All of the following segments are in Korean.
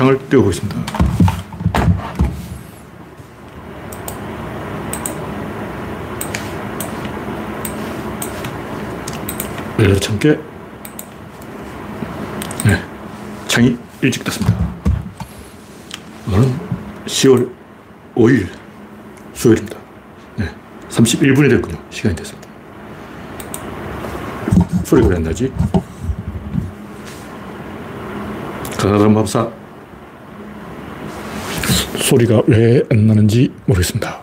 창을 띄워보겠습니다. 열려 참깨. 네. 창이 일찍 떴습니다. 오늘은 10월 5일 수요일입니다. 네. 31분이 됐군요. 시간이 됐습니다. 소리가 왜안 나지? 가나다란 법사 소리가 왜 안 나는지 모르겠습니다.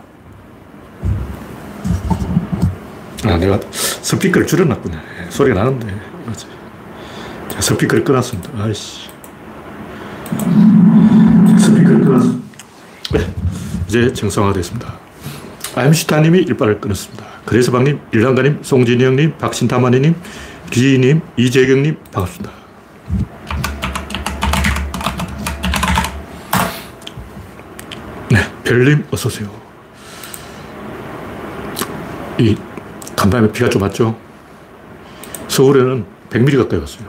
아, 내가 스피커를 줄여놨구나. 소리가 나는데. 맞아. 스피커를 끊었습니다. 아이씨. 스피커를 끊었습니다. 네. 이제 정상화됐습니다. 아임슈타님이 일발을 끊었습니다. 그래서 방님, 일랑가님, 송진이 형님, 박신타마니님, 기희님, 이재경님, 반갑습니다. 네, 별님, 어서오세요. 이 간밤에 비가 좀 왔죠? 서울에는 100mm 가까이 왔어요.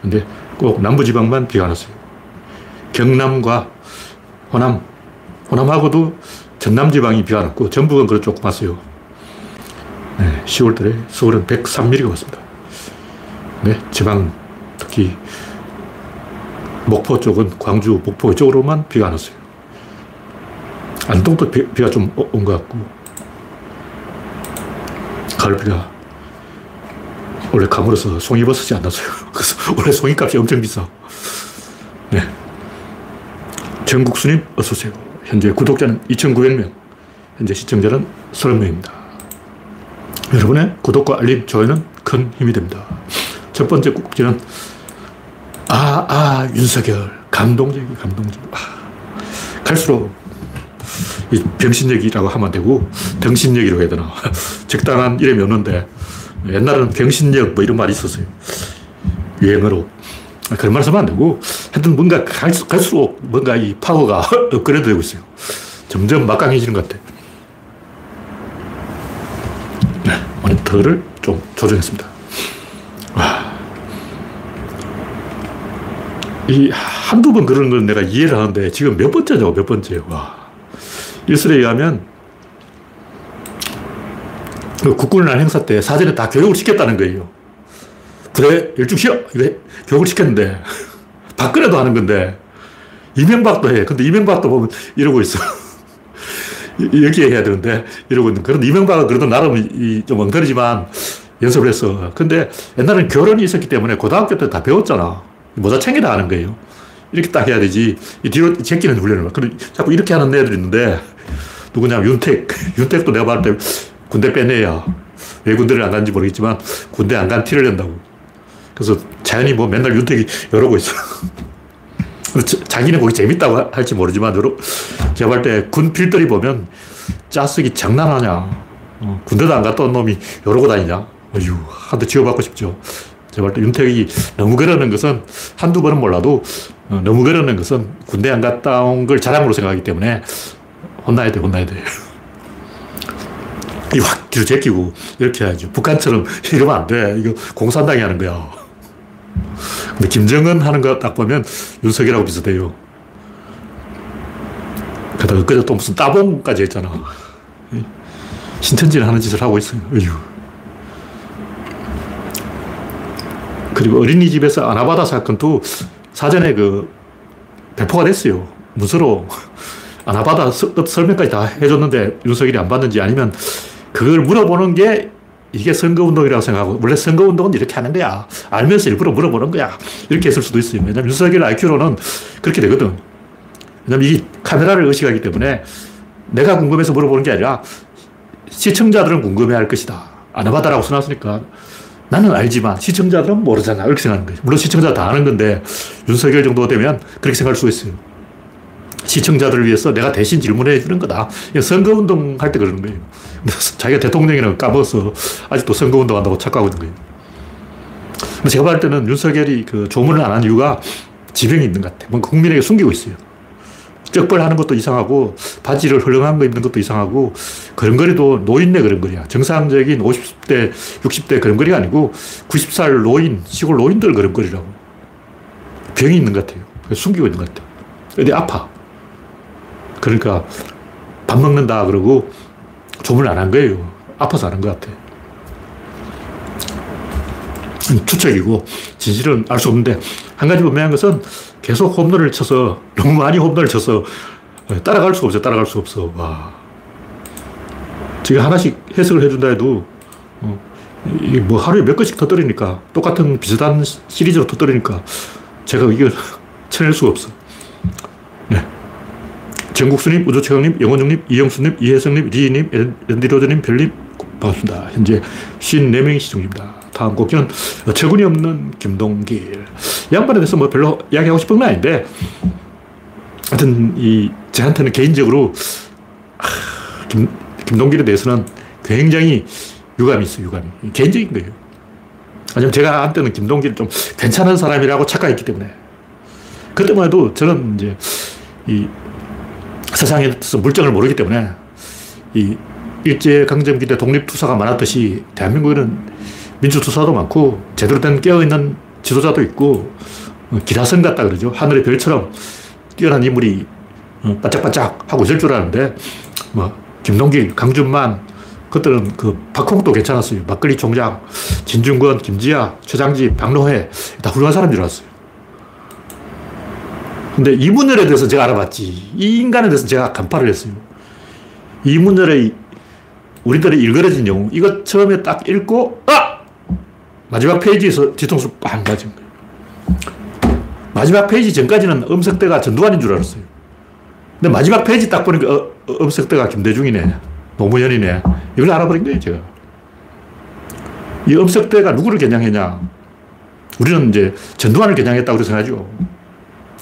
근데 꼭 남부지방만 비가 왔어요. 경남과 호남, 호남하고도 전남지방이 비가 왔고, 전북은 그래 조금 왔어요. 네, 10월 달에 서울은 103mm가 왔습니다. 네, 지방, 특히 목포 쪽은 광주, 목포 쪽으로만 비가 안 왔어요. 안동도 비, 가 좀 온 것 같고, 가을비가 원래 가물어서 송이버섯이 안 났어요. 그래서 원래 송이값이 엄청 비싸. 네. 전국수님, 어서오세요. 현재 구독자는 2,900명, 현재 시청자는 30명입니다. 여러분의 구독과 알림, 좋아요는 큰 힘이 됩니다. 첫 번째 꼭지는 아, 아, 윤석열. 감동적이, 감동적. 아, 갈수록 병신력이라고 하면 되고, 등신력이라고 해야 되나. 적당한 이름이 없는데, 옛날에는 병신력 뭐 이런 말이 있었어요. 유행어로. 그런 말 쓰면 안 되고, 하여튼 뭔가 갈수, 갈수록 뭔가 이 파워가 업그레이드 되고 있어요. 점점 막강해지는 것 같아. 네, 모니터를 좀 조정했습니다. 와. 이 한두 번 그런 건 내가 이해를 하는데 지금 몇 번째죠? 몇 번째요? 와. 일설에 의하면 그 국군을 행사 때 사전에 다 교육을 시켰다는 거예요. 그래, 일찍 쉬어! 이래 교육을 시켰는데, 박근혜도 하는 건데, 이명박도 해. 근데 이명박도 보면 이러고 있어. 여기에 해야 되는데, 이러고 있는. 그런 이명박은 그래도 나름 좀 엉터리지만 연습을 했어. 근데 옛날에는 결혼이 있었기 때문에 고등학교 때 다 배웠잖아. 모자 챙기다 하는 거예요. 이렇게 딱 해야 되지. 이 뒤로 제끼는 훈련을. 그럼 자꾸 이렇게 하는 애들이 있는데, 누구냐, 윤택. 윤택도 내가 봤을 때 군대 빼내야. 왜 군대를 안 간지 모르겠지만, 군대 안 간 티를 낸다고. 그래서 자연히 뭐 맨날 윤택이 이러고 있어. 자기는 거기 재밌다고 할지 모르지만, 제가 볼 때 군 필들이 보면 짜쓰기 장난하냐. 어, 군대도 안온 놈이 이러고 다니냐. 어휴, 한대 지워받고 싶죠. 제가 볼 때 윤택이 너무 그러는 것은 한두 번은 몰라도 어, 너무 그러는 것은 군대 안 갔다 온 걸 자랑으로 생각하기 때문에 혼나야 돼, 혼나야 돼. 이확 뒤로 제끼고 이렇게 해야죠. 북한처럼 이러면 안 돼. 이거 공산당이 하는 거야. 근데 김정은 하는 거 딱 보면 윤석열하고 비슷해요. 게다가 그저 또 무슨 따봉까지 했잖아. 신천지를 하는 짓을 하고 있어요. 어휴. 그리고 어린이집에서 아나바다 사건도 사전에 그 배포가 됐어요. 문서로 아나바다 설명까지 다 해줬는데 윤석열이 안 받는지 아니면 그걸 물어보는 게 이게 선거운동이라고 생각하고 원래 선거운동은 이렇게 하는 거야. 알면서 일부러 물어보는 거야. 이렇게 했을 수도 있어요. 왜냐면 윤석열 IQ로는 그렇게 되거든. 왜냐면 이 카메라를 의식하기 때문에 내가 궁금해서 물어보는 게 아니라 시청자들은 궁금해 할 것이다. 아나바다라고 써놨으니까 나는 알지만 시청자들은 모르잖아. 이렇게 생각하는 거예요. 물론 시청자 다 아는 건데 윤석열 정도 되면 그렇게 생각할 수 있어요. 시청자들을 위해서 내가 대신 질문해 주는 거다. 선거운동 할 때 그러는 거예요. 자기가 대통령이라고 까먹어서 아직도 선거운동 한다고 착각하고 있는 거예요. 제가 봤을 때는 윤석열이 그 조문을 안 한 이유가 지병이 있는 것 같아요. 뭔가 국민에게 숨기고 있어요. 쩍벌하는 것도 이상하고 바지를 헐렁한 거 입는 것도 이상하고 걸음걸이도 노인네 걸음걸이야. 정상적인 50대, 60대 걸음걸이가 아니고 90살 노인, 시골 노인들 걸음걸이라고. 병이 있는 것 같아요. 숨기고 있는 것 같아요. 어디 아파. 그러니까 밥 먹는다 그러고 조문을 안 한 거예요. 아파서 안 한 것 같아. 추측이고 진실은 알 수 없는데 한 가지 분명한 것은 계속 홈런을 쳐서 너무 많이 홈런을 쳐서 따라갈 수가 없어 따라갈 수 없어. 와. 제가 하나씩 해석을 해준다 해도 어, 뭐 하루에 몇 건씩 터뜨리니까 똑같은 비슷한 시리즈로 터뜨리니까 제가 이걸 쳐낼 수가 없어. 네. 정국수님, 우주최강님, 영원중님, 이영수님, 이혜성님, 리님, 앤디로저님, 별님 반갑습니다. 현재 54명이 시청 중입니다. 다음 곡기는 어처구니 없는 김동길. 양반에 대해서 뭐 별로 이야기하고 싶은 건 아닌데 하여튼 이 저한테는 개인적으로 김, 김동길에 대해서는 굉장히 유감이 있어요, 유감이. 개인적인 거예요. 왜냐면 제가 한때는 김동길 좀 괜찮은 사람이라고 착각했기 때문에. 그때만 해도 저는 이제 이 세상에서 물정을 모르기 때문에 이 일제 강점기 때 독립투사가 많았듯이 대한민국에는 민주투사도 많고 제대로 된 깨어있는 지도자도 있고 어, 기라성 같다 그러죠. 하늘의 별처럼 뛰어난 인물이 어, 반짝반짝 하고 있을 줄 알았는데 뭐 김동길, 강준만 그때는 그 박홍도 괜찮았어요. 막걸리 총장, 진중권, 김지아, 최장지, 박노해 다 훌륭한 사람인 줄 알았어요. 근데 이문열에 대해서 제가 알아봤지. 이 인간에 대해서 제가 간파를 했어요. 이문열의 우리들의 일그러진 영웅. 이거 처음에 딱 읽고, 아! 마지막 페이지에서 뒤통수 빵 맞은 거예요. 마지막 페이지 전까지는 엄석대가 전두환인 줄 알았어요. 근데 마지막 페이지 딱 보니까 어, 어 엄석대가 김대중이네. 노무현이네. 이걸 알아버린 거예요, 제가. 이 엄석대가 누구를 겨냥했냐. 우리는 이제 전두환을 겨냥했다고 생각하죠.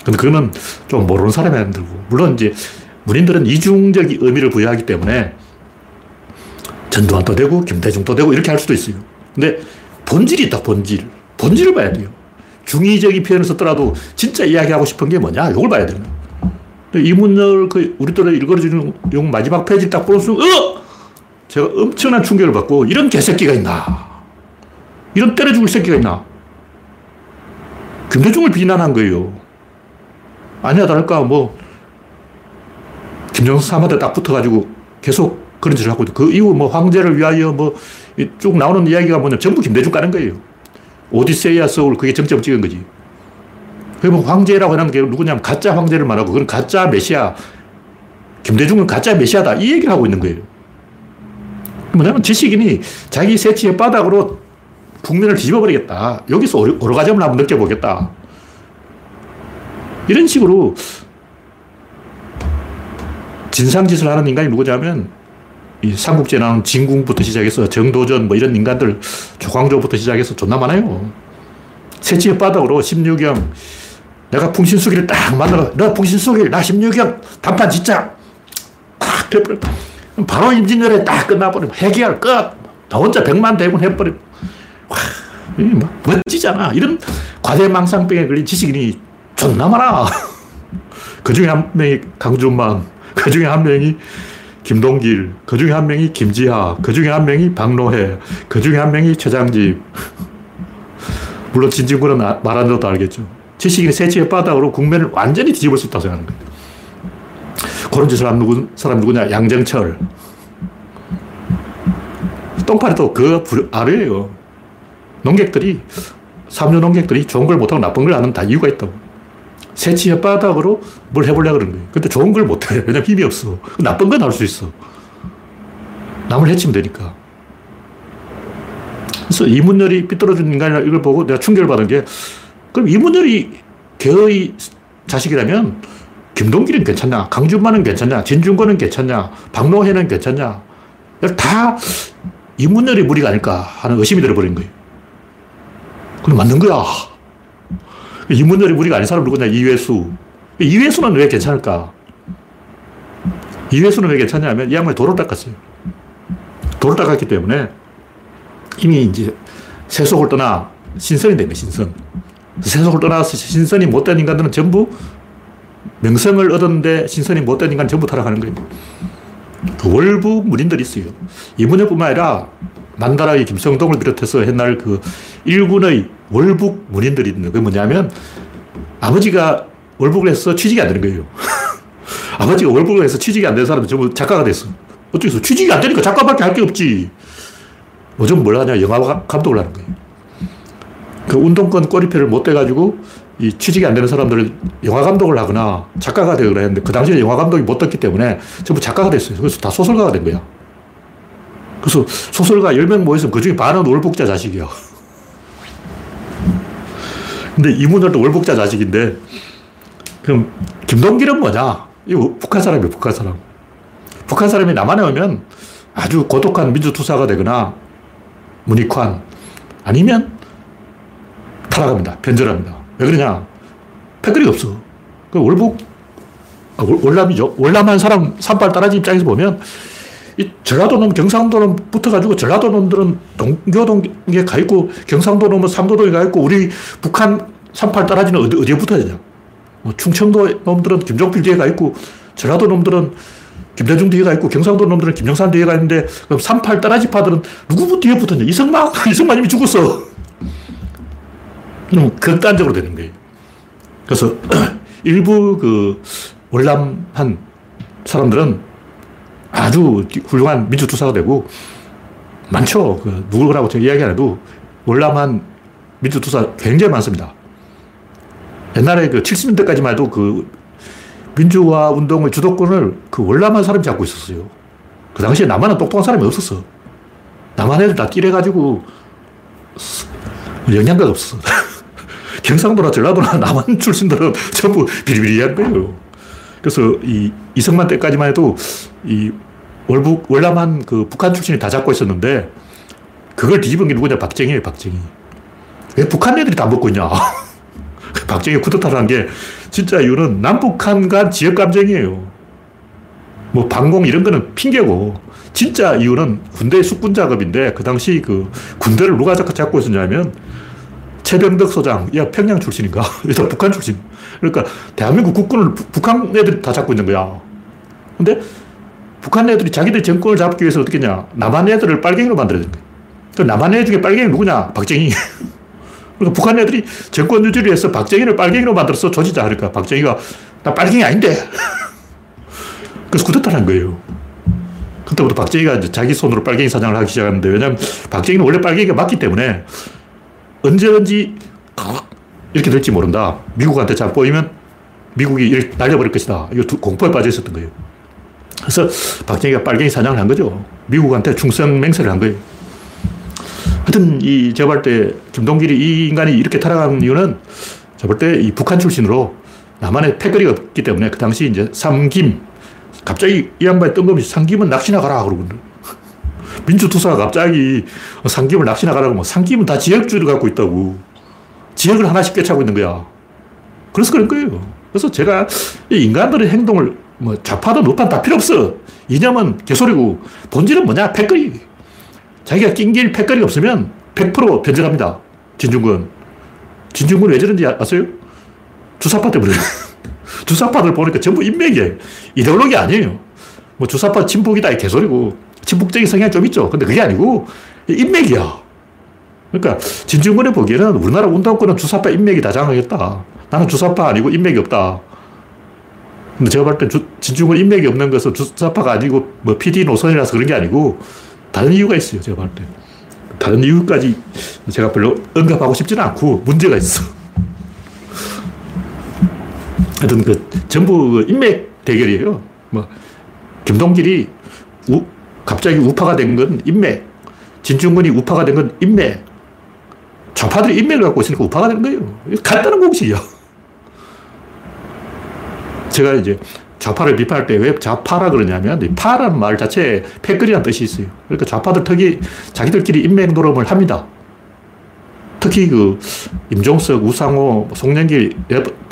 근데 그거는 좀 모르는 사람이 안 들고. 물론 이제 문인들은 이중적 의미를 부여하기 때문에 전두환도 되고 김대중도 되고 이렇게 할 수도 있어요. 근데 본질이 있다, 본질. 본질을 봐야 돼요. 중의적인 표현을 썼더라도 진짜 이야기하고 싶은 게 뭐냐? 이걸 봐야 되는 이문열 그 우리들을 읽어주는 용 마지막 페이지 딱 보는 순간, 어! 제가 엄청난 충격을 받고 이런 개새끼가 있나? 이런 때려 죽을 새끼가 있나? 김대중을 비난한 거예요. 아니야 다를까 뭐 김정은 사한테 딱 붙어가지고 계속 그런 짓을 하고 그 이후 뭐 황제를 위하여 뭐 쭉 나오는 이야기가 뭐냐 전부 김대중 까는 거예요. 오디세이아 서울 그게 정점 찍은 거지. 그러면 황제라고 하는 게 누구냐면 가짜 황제를 말하고 그건 가짜 메시아. 김대중은 가짜 메시아다. 이 얘기를 하고 있는 거예요. 뭐냐면 지식인이 자기 새치의 바닥으로 국민을 뒤집어버리겠다. 여기서 오르가즘을 한번 느껴보겠다. 이런 식으로 진상짓을 하는 인간이 누구냐면 이 삼국지에 나오는 진궁부터 시작해서 정도전 뭐 이런 인간들 조광조부터 시작해서 존나 많아요. 새치의 바닥으로 16경 내가 풍신수기를 딱 만들어 너 풍신수기 나 16경 단판 진짜 바로 임진왜란에 딱 끝나버리면 해결 끝. 나 혼자 백만 대군 해버리면 와, 뭐 멋지잖아. 이런 과대망상병에 걸린 지식인이 존나 많아. 그 중에 한 명이 강준만, 그 중에 한 명이 김동길, 그 중에 한 명이 김지하, 그 중에 한 명이 박노해, 그 중에 한 명이 최장집. 물론 진진군은 아, 말안 들어도 알겠죠. 지식인의 세치의 바닥으로 국면을 완전히 뒤집을 수 있다고 생각하는 거예요. 그런 짓을 한 누구, 사람 누구냐? 양정철. 똥파리 또그 아래에요. 농객들이, 삼류 농객들이 좋은 걸 못하고 나쁜 걸 하는 다 이유가 있다고. 새치 혓바닥으로 뭘 해보려고 그러는 거예요. 근데 좋은 걸 못해. 왜냐면 힘이 없어. 나쁜 건 할 수 있어. 남을 해치면 되니까. 그래서 이문열이 삐뚤어진 인간이라 이걸 보고 내가 충격을 받은 게, 그럼 이문열이 개의 자식이라면 김동길은 괜찮냐? 강준만은 괜찮냐? 진중권은 괜찮냐? 박노해는 괜찮냐? 다 이문열이 무리가 아닐까 하는 의심이 들어버린 거예요. 그럼 맞는 거야. 이문열이 무리가 아닌 사람 누구냐? 이회수. 이회수는 왜 괜찮을까? 이회수는 왜 괜찮냐면 이 양반이 도를 닦았어요. 도를 닦았기 때문에 이미 이제 세속을 떠나 신선이 되네, 신선. 세속을 떠나서 신선이 못된 인간들은 전부 명성을 얻었는데 신선이 못된 인간 전부 타락하는 거예요. 그 월북 문인들이 있어요. 이문열뿐만 아니라 만다라의 김성동을 비롯해서 옛날 그 일군의 월북 문인들이 있는 게 뭐냐면 아버지가 월북을 해서 취직이 안 되는 거예요. 아버지가 월북을 해서 취직이 안 되는 사람은 전부 작가가 됐어. 어떻게 해서 취직이 안 되니까 작가밖에 할 게 없지. 요즘 뭘 하냐? 영화 감독을 하는 거예요. 그 운동권 꼬리표를 못 떼가지고 이 취직이 안 되는 사람들을 영화 감독을 하거나 작가가 되거나 했는데 그 당시에 영화 감독이 못 떴기 때문에 전부 작가가 됐어요. 그래서 다 소설가가 된 거야. 그래서 소설가 10명 모였으면 그 중에 반은 월북자 자식이야. 근데 이문열도 월북자 자식인데 그럼 김동길은 뭐냐? 이거 북한 사람이에요, 북한 사람. 북한 사람이 남한에 오면 아주 고독한 민주투사가 되거나 문익환 아니면 타락합니다. 변절합니다. 왜 그러냐? 패거리가 없어. 그 월북, 아, 월남이죠. 월남한 사람 산발 따라지 입장에서 보면 이 전라도 놈, 경상도 놈 붙어가지고 전라도 놈들은 동교동에 가 있고 경상도 놈은 삼도동에 가 있고 우리 북한 산팔 따라지는 어디, 어디에 붙어야 되냐. 뭐 충청도 놈들은 김종필 뒤에 가 있고 전라도 놈들은 김대중 뒤에 가 있고 경상도 놈들은 김영삼 뒤에 가 있는데 그럼 삼팔 따라지파들은 누구 뒤에 붙었냐. 이승만, 이승만 이미 죽었어. 그럼 극단적으로 되는 거예요. 그래서 일부 그 월남한 사람들은 아주 훌륭한 민주투사가 되고 많죠. 그 누구라고 제가 이야기 안 해도 월남한 민주투사 굉장히 많습니다. 옛날에 그 70년대까지만 해도 그 민주화 운동의 주도권을 그 월남한 사람이 잡고 있었어요. 그 당시에 남한은 똑똑한 사람이 없었어. 남한 애들 다 끼래가지고 영향가 없어. 경상도나 전라도나 남한 출신들은 전부 비리비리한 거예요. 그래서 이 이승만 때까지만 해도 이 월북, 월남한 그 북한 출신이 다 잡고 있었는데 그걸 뒤집은 게 누구냐? 박정희예요, 박정희. 왜 북한 애들이 다 먹고 있냐? 박정희 쿠데타를 한게 진짜 이유는 남북한 간 지역 감정이에요. 뭐 방공 이런 거는 핑계고 진짜 이유는 군대 숙군 작업인데 그 당시 그 군대를 누가 잡고 있었냐면 최병덕 소장, 야, 평양 출신인가? 일단 북한 출신. 그러니까 대한민국 국군을 북한 애들이 다 잡고 있는 거야. 근데 북한 애들이 자기들 정권을 잡기 위해서 어떻게 했냐. 남한 애들을 빨갱이로 만들어야 되는 거야. 남한 애 중에 빨갱이 누구냐? 박정희. 그러니까 북한 애들이 정권 유지를 위해서 박정희를 빨갱이로 만들어서 조지자. 그러니까 박정희가 나 빨갱이 아닌데. 그래서 쿠데타를 한 거예요. 그때부터 박정희가 자기 손으로 빨갱이 사냥을 하기 시작하는데 왜냐면 박정희는 원래 빨갱이가 맞기 때문에 언제든지 이렇게 될지 모른다. 미국한테 잘 보이면 미국이 날려버릴 것이다. 이거 공포에 빠져 있었던 거예요. 그래서 박정희가 빨갱이 사냥을 한 거죠. 미국한테 충성 맹세를 한 거예요. 하여튼 이 제가 볼 때 김동길이 이 인간이 이렇게 타락한 이유는 제가 볼 때 이 북한 출신으로 남한에 패거리가 없기 때문에 그 당시 이제 삼김 갑자기 이 양반이 뜬금없이 삼김은 낚시나 가라 그러고 민주투사가 갑자기 상김을 낚시나가라고 뭐 상김은 다 지역주의를 갖고 있다고. 지역을 하나씩 꿰차고 있는 거야. 그래서 그런 거예요. 그래서 제가 인간들의 행동을 뭐 좌파든 우파든 다 필요 없어. 이념은 개소리고 본질은 뭐냐? 패거리. 자기가 낑길 패거리가 없으면 100% 변절합니다. 진중권. 진중권 왜 저런지 아세요? 주사파 때문에. 주사파들 보니까 전부 인맥이에요. 이데올로기 아니에요. 뭐 주사파 진폭이다 이 개소리고 친북적인 성향이 좀 있죠. 근데 그게 아니고 인맥이야. 그러니까 진중권이 보기에는 우리나라 운동권은 주사파 인맥이 다 장악했다. 나는 주사파 아니고 인맥이 없다. 근데 제가 볼때 진중권 인맥이 없는 것은 주사파가 아니고 뭐 PD 노선이라서 그런 게 아니고 다른 이유가 있어요. 제가 볼 때. 다른 이유까지 제가 별로 언급하고 싶지는 않고 문제가 있어. 하여튼 그 전부 인맥 대결이에요. 뭐 김동길이 우, 갑자기 우파가 된 건 인맥. 진중권이 우파가 된 건 인맥. 좌파들이 인맥을 갖고 있으니까 우파가 되는 거예요. 간단한 공식이야. 제가 이제 좌파를 비판할 때 왜 좌파라 그러냐면, 파라는 말 자체에 패거리라는 뜻이 있어요. 그러니까 좌파들 특히 자기들끼리 인맥 노름을 합니다. 특히 그, 임종석, 우상호, 송영길,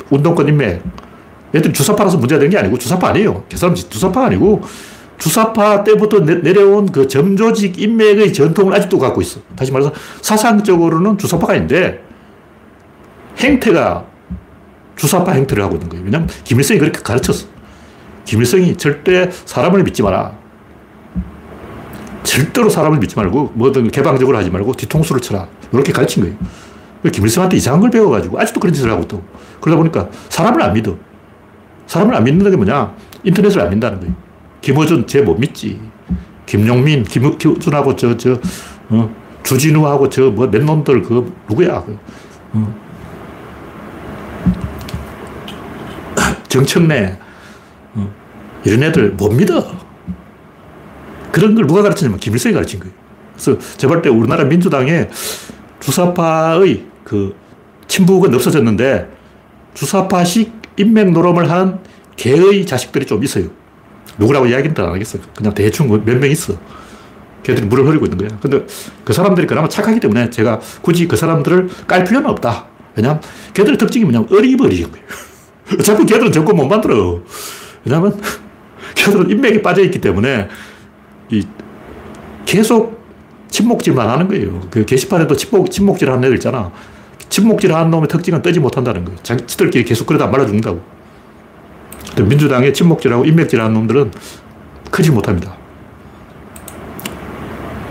운동권 인맥. 얘들 주사파라서 문제가 된 게 아니고, 주사파 아니에요. 그 사람 주사파 아니고, 주사파 때부터 내 려온 그 점조직 인맥의 전통을 아직도 갖고 있어. 다시 말해서 사상적으로는 주사파가 있는데 행태가 주사파 행태를 하고 있는 거예요. 왜냐하면 김일성이 그렇게 가르쳤어. 김일성이 절대 사람을 믿지 마라. 절대로 사람을 믿지 말고 뭐든 개방적으로 하지 말고 뒤통수를 쳐라. 이렇게 가르친 거예요. 김일성한테 이상한 걸 배워가지고 아직도 그런 짓을 하고 또. 그러다 보니까 사람을 안 믿어. 사람을 안 믿는 게 뭐냐? 인터넷을 안 믿는다는 거예요. 김어준 쟤 못 믿지. 김용민, 김어준하고 저, 저, 어, 주진우하고 저, 뭐, 몇 놈들, 그, 누구야. 그, 어. 정청래, 어. 이런 애들 못 믿어. 그런 걸 누가 가르치냐면 김일성이 가르친 거예요. 그래서 제발 때 우리나라 민주당에 주사파의 그 친북은 없어졌는데 주사파식 인맥 노름을 하는 개의 자식들이 좀 있어요. 누구라고 이야기는 안 하겠어요. 그냥 대충 뭐 몇명 있어. 걔들이 물을 흐리고 있는 거야. 근데 그 사람들이 그나마 착하기 때문에 제가 굳이 그 사람들을 깔 필요는 없다. 왜냐면 걔들의 특징이 뭐냐면 어리버리인 거예요. 어차피 걔들은 정권 못 만들어. 왜냐면 걔들은 인맥이 빠져있기 때문에 이 계속 침묵질만 하는 거예요. 그 게시판에도 침묵, 침묵질 하는 애들 있잖아. 침묵질 하는 놈의 특징은 뜨지 못한다는 거예요. 자기들끼리 계속 그러다 말아 죽는다고. 민주당의 침묵질하고 인맥질 하는 놈들은 크지 못합니다.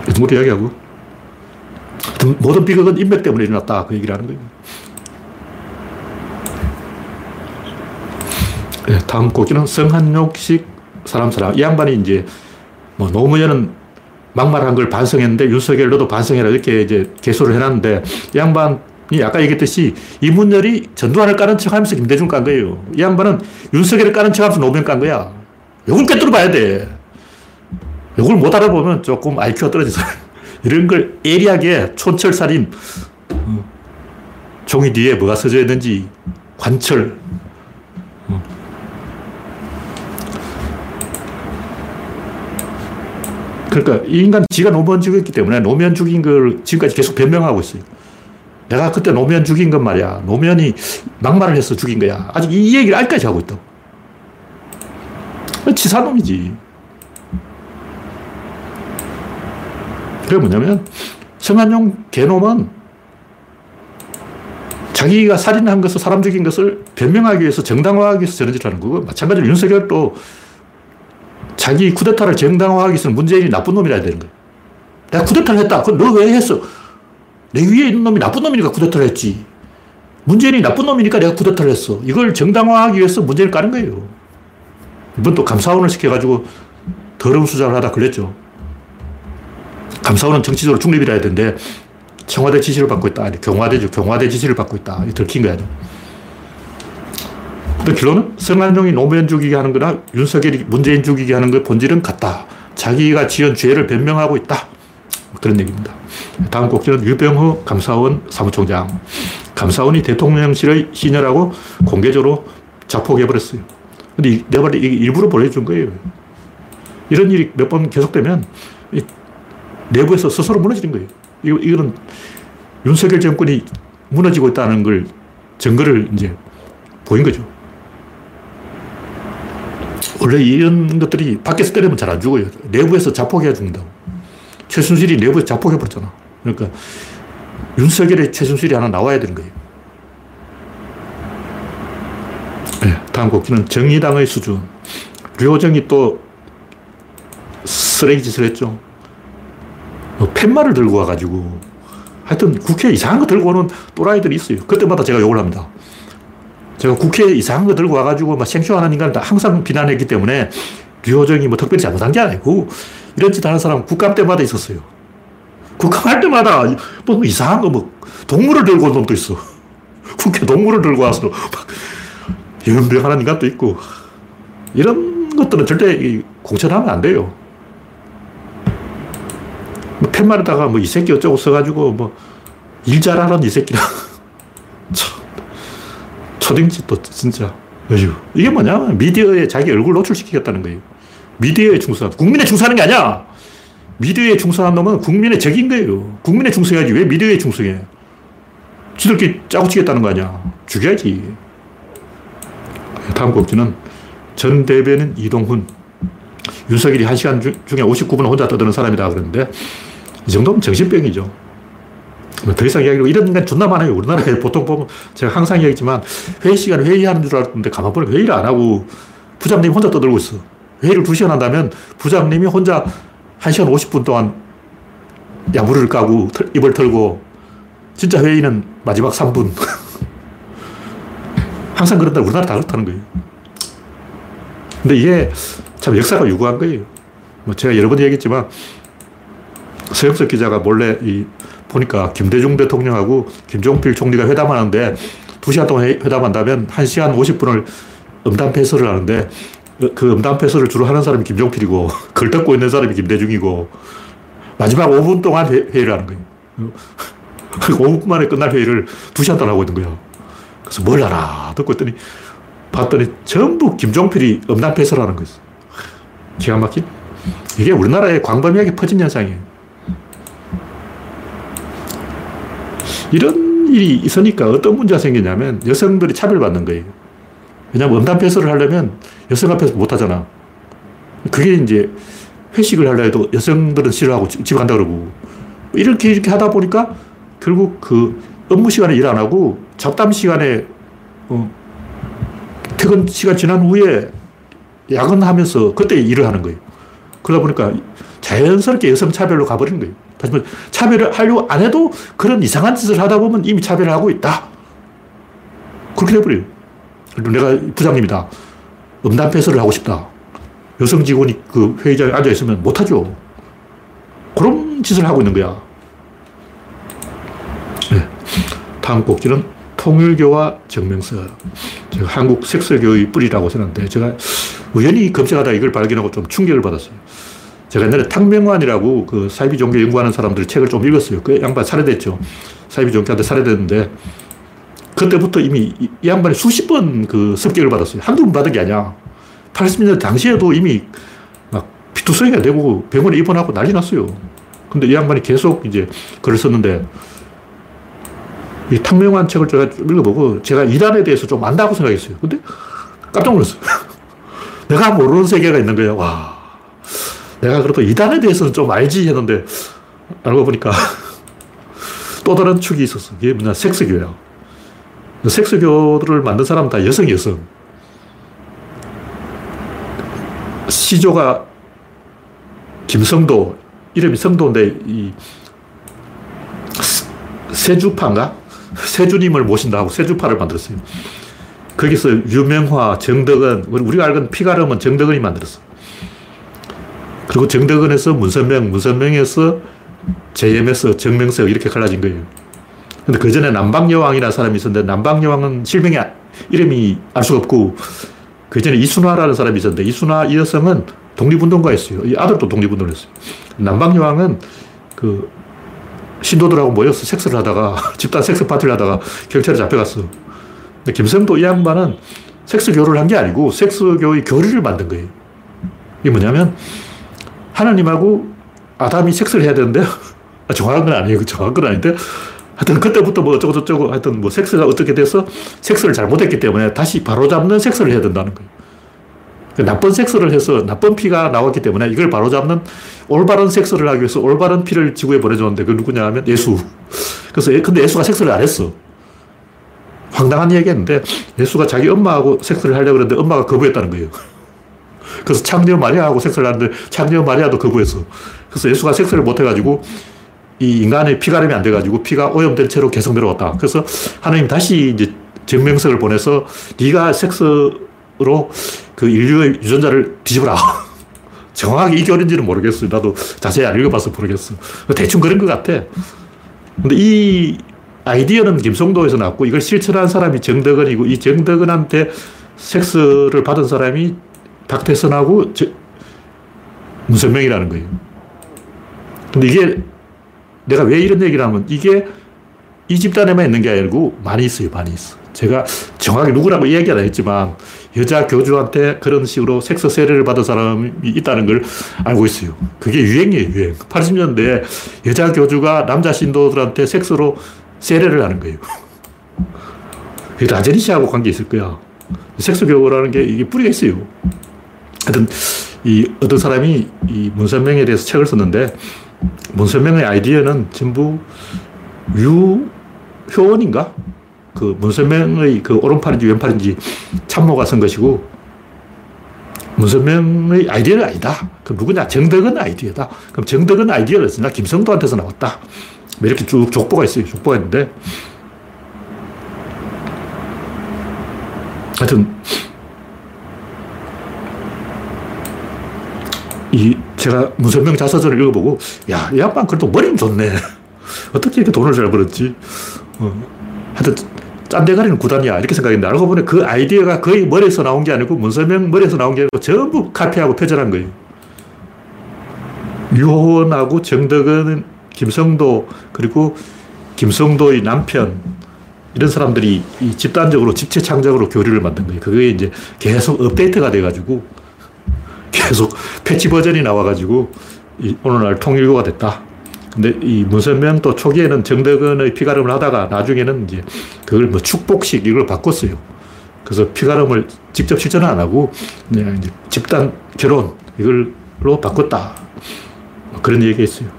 이런 이야기하고. 모든 비극은 인맥 때문에 일어났다. 그 얘기를 하는 거예요. 네, 다음 곡기는 성한욕식 사람 사람. 이 양반이 이제 뭐 노무현은 막말한 걸 반성했는데 윤석열 너도 반성해라 이렇게 이제 개소를 해놨는데 이 양반이 아까 얘기했듯이 이문열이 전두환을 까는 척 하면서 김대중 깐 거예요. 이 양반은 윤석열을 까는 척 하면서 노무현 깐 거야. 이걸 꿰뚫어 봐야 돼. 이걸 못 알아보면 조금 IQ가 떨어져서 이런 걸 예리하게 촌철살인 어, 종이 뒤에 뭐가 써져 있는지 관철 그러니까 이 인간 지가 노무현 죽였기 때문에 노무현 죽인 걸 지금까지 계속 변명하고 있어요. 내가 그때 노무현 죽인 건 말이야. 노무현이 막말을 해서 죽인 거야. 아직 이 얘기를 알까지 하고 있다. 치사놈이지. 그게 뭐냐면, 성한용 개놈은 자기가 살인한 것을, 사람 죽인 것을 변명하기 위해서 정당화하기 위해서 저런 짓을 하는 거고, 마찬가지로 윤석열도 자기 쿠데타를 정당화하기 위해서는 문재인이 나쁜 놈이라 되는 거야. 내가 쿠데타를 했다. 그럼 너 왜 했어? 내 위에 있는 놈이 나쁜 놈이니까 쿠데타를 했지. 문재인이 나쁜 놈이니까 내가 쿠데타를 했어. 이걸 정당화하기 위해서 문재인을 까는 거예요. 이번 또 감사원을 시켜가지고 더러운 수작을 하다 걸렸죠. 감사원은 정치적으로 중립이라 해야 되는데 청와대 지시를 받고 있다. 경화대죠. 경화대 지시를 받고 있다. 들킨 거야. 근데 결론은 성한종이 노무현 죽이게 하는 거나 윤석열이 문재인 죽이게 하는 거 본질은 같다. 자기가 지은 죄를 변명하고 있다. 그런 얘기입니다. 다음 곡지는 유병호 감사원 사무총장. 감사원이 대통령실의 시녀라고 공개적으로 자폭해버렸어요. 근데 내가 볼 일부러 보내준 거예요. 이런 일이 몇 번 계속되면 내부에서 스스로 무너지는 거예요. 이거, 이거는 윤석열 정권이 무너지고 있다는 걸 증거를 이제 보인 거죠. 원래 이런 것들이 밖에서 때리면 잘 안 죽어요. 내부에서 자폭해야 죽는다고. 최순실이 내부에서 자폭해버렸잖아. 그러니까 윤석열의 최순실이 하나 나와야 되는 거예요. 네, 다음 곡기는 정의당의 수준. 류호정이 또 쓰레기 짓을 했죠. 뭐 팻말을 들고 와가지고 하여튼 국회에 이상한 거 들고 오는 또라이들이 있어요. 그때마다 제가 욕을 합니다. 제가 국회에 이상한 거 들고 와가지고 막 생쇼하는 인간을 항상 비난했기 때문에 류호정이 뭐 특별히 잘못한 게 아니고 이런 짓 하는 사람은 국감 때마다 있었어요. 국감 할 때마다 뭐 이상한 거 뭐 동물을 들고 온 놈도 있어. 국회 동물을 들고 와서 막 연병하는 인간도 있고 이런 것들은 절대 공천하면 안 돼요. 뭐 팻말에다가 뭐 이 새끼 어쩌고 써가지고 뭐 일 잘하는 이 새끼랑 초딩지 또 진짜. 어휴. 이게 뭐냐면 미디어에 자기 얼굴 노출시키겠다는 거예요. 미디어에 충성한, 국민에 충성하는 게 아니야. 미디어에 충성한 놈은 국민의 적인 거예요. 국민에 충성해야지. 왜 미디어에 충성해? 지들끼리 짜고 치겠다는 거 아니야. 죽여야지. 다음 곡지는 전 대변인 이동훈. 윤석열이 한 시간 중에 59분 혼자 떠드는 사람이다 그러는데 이 정도면 정신병이죠. 뭐더 이상 이야기로 이런 인간 존나 많아요. 우리나라에 보통 보면 제가 항상 얘기했지만 회의 시간에 회의하는 줄 알았는데 가만 보니 회의를 안 하고 부장님이 혼자 떠들고 있어. 회의를 2시간 한다면 부장님이 혼자 1시간 50분 동안 야무를 까고 입을 털고 진짜 회의는 마지막 3분. 항상 그런다. 우리나라 다 그렇다는 거예요. 근데 이게 참 역사가 유구한 거예요. 뭐 제가 여러 번 얘기했지만 서영석 기자가 몰래 이 보니까 김대중 대통령하고 김종필 총리가 회담하는데 2시간 동안 회담한다면 1시간 50분을 음담 패설을 하는데 그 음담 패설을 주로 하는 사람이 김종필이고 글 듣고 있는 사람이 김대중이고 마지막 5분 동안 회 의를 하는 거예요. 5분 만에 끝날 회의를 2시간 동안 하고 있는 거예요. 그래서 뭘 하나 듣고 있더니 봤더니 전부 김종필이 음담 패설하는 거였어. 기가 막힌. 이게 우리나라에 광범위하게 퍼진 현상이에요. 이런 일이 있으니까 어떤 문제가 생기냐면 여성들이 차별받는 거예요. 왜냐하면 음담 패설을 하려면 여성 앞에서 못 하잖아. 그게 이제 회식을 하려 해도 여성들은 싫어하고 집 간다 그러고 이렇게 이렇게 하다 보니까 결국 그 업무 시간에 일 안 하고 잡담 시간에 어, 퇴근 시간 지난 후에 야근하면서 그때 일을 하는 거예요. 그러다 보니까 자연스럽게 여성 차별로 가버리는 거예요. 다시 말해 차별을 하려고 안 해도 그런 이상한 짓을 하다 보면 이미 차별을 하고 있다. 그렇게 돼버려요. 내가 부장님이다. 음담 패설을 하고 싶다. 여성 직원이 그 회의장에 앉아 있으면 못하죠. 그런 짓을 하고 있는 거야. 네. 다음 꼭지는 통일교와 정명서. 제가 한국 색설교의 뿌리라고 생각하는데 제가 우연히 검색하다 이걸 발견하고 좀 충격을 받았어요. 제가 옛날에 탕명환이라고 그 사이비 종교 연구하는 사람들 책을 좀 읽었어요. 그 양반 살해됐죠. 사이비 종교한테 살해됐는데 그때부터 이미 이 양반이 수십 번 그 습격을 받았어요. 한두 번 받은 게 아니야. 80년대 당시에도 이미 막 피투성이가 되고 병원에 입원하고 난리 났어요. 근데 이 양반이 계속 이제 글을 썼는데 이 탕명환 책을 제가 읽어보고 제가 이단에 대해서 좀 안다고 생각했어요. 근데 깜짝 놀랐어요. 내가 모르는 세계가 있는 거예요. 와. 내가 그래도 이단에 대해서는 좀 알지 했는데 알고 보니까 또 다른 축이 있었어. 이게 뭐냐, 섹스교야. 섹스교를 만든 사람은 다 여성, 여성. 시조가 김성도, 이름이 성도인데, 이 세주파인가? 세주님을 모신다고 세주파를 만들었어요. 거기서 유명화, 정덕은, 우리가 알건 피가름은 정덕은이 만들었어. 그리고 정덕은에서 문선명, 문선명에서 JM에서 정명석 이렇게 갈라진 거예요. 근데 그 전에 남방여왕이라는 사람이 있었는데 남방여왕은 실명이 이름이 알 수가 없고 그 전에 이순화라는 사람이 있었는데 이순화 이 여성은 독립운동가였어요. 이 아들도 독립운동을 했어요. 남방여왕은 그 신도들하고 모여서 섹스를 하다가 집단 섹스 파티를 하다가 경찰에 잡혀갔어. 근데 김성도 이 양반은 섹스 교류를 한 게 아니고 섹스 교의 교리를 만든 거예요. 이게 뭐냐면 하나님하고 아담이 섹스를 해야 되는데 정확한 건 아니에요. 정확한 건 아닌데 하여튼 그때부터 뭐 어쩌고 저쩌고 하여튼 뭐 섹스가 어떻게 돼서 섹스를 잘못했기 때문에 다시 바로잡는 섹스를 해야 된다는 거예요. 그 나쁜 섹스를 해서 나쁜 피가 나왔기 때문에 이걸 바로잡는 올바른 섹스를 하기 위해서 올바른 피를 지구에 보내줬는데 그 누구냐 하면 예수. 그래서 근데 예수가 섹스를 안 했어. 황당한 얘기했는데 예수가 자기 엄마하고 섹스를 하려고 했는데 엄마가 거부했다는 거예요. 그래서 창녀 마리아하고 섹스를 하는데 창녀 마리아도 거부했어. 그래서 예수가 섹스를 못해가지고 이 인간의 피가름이 안 돼가지고 피가 오염된 채로 계속 내려왔다. 그래서 하나님 다시 이제 정명석을 보내서 네가 섹스로 그 인류의 유전자를 뒤집어라. 정확하게 이게 어딘지는 모르겠어요. 나도 자세히 안 읽어봐서 모르겠어. 대충 그런 것 같아. 근데 이 아이디어는 김성도에서 났고 이걸 실천한 사람이 정덕은이고 이 정덕은한테 섹스를 받은 사람이 박태선하고 저, 문선명이라는 거예요. 근데 이게 내가 왜 이런 얘기를 하면 이게 이 집단에만 있는 게 아니고 많이 있어요. 많이 있어. 제가 정확하게 누구라고 이야기 안 했지만 여자 교주한테 그런 식으로 섹스 세례를 받은 사람이 있다는 걸 알고 있어요. 그게 유행이에요, 유행. 80년대에 여자 교주가 남자 신도들한테 섹스로 세례를 하는 거예요. 라제니시하고 관계 있을 거야. 섹스 교라는 게 이게 뿌리가 있어요. 하여튼, 이 어떤 사람이 이 문선명에 대해서 책을 썼는데 문선명의 아이디어는 전부 유효원인가? 그 문선명의 그 오른팔인지 왼팔인지 참모가 쓴 것이고 문선명의 아이디어는 아니다. 그 누구냐? 정덕은 아이디어다. 그럼 정덕은 아이디어를 했으나 김성도한테서 나왔다. 뭐 이렇게 쭉 족보가 있어요. 족보가 있는데 하여튼 이 제가 문선명 자서전을 읽어보고, 야, 이 양반 그래도 머리는 좋네. 어떻게 이렇게 돈을 잘 벌었지? 어. 하여튼, 짠대가리는 구단이야. 이렇게 생각했는데, 알고 보니 그 아이디어가 거의 머리에서 나온 게 아니고, 문선명 머리에서 나온 게 아니고, 전부 카피하고 표절한 거예요. 유호원하고 정덕은, 김성도, 그리고 김성도의 남편, 이런 사람들이 집단적으로 집체 창작으로 교류를 만든 거예요. 그게 이제 계속 업데이트가 돼가지고, 계속 패치 버전이 나와가지고, 오늘날 통일교가 됐다. 근데 이 문선명도 초기에는 정덕은의 피가름을 하다가 나중에는 이제 그걸 뭐 축복식 이걸 바꿨어요. 그래서 피가름을 직접 실천을 안 하고 그냥 이제 집단 결혼 이걸로 바꿨다. 뭐 그런 얘기가 있어요.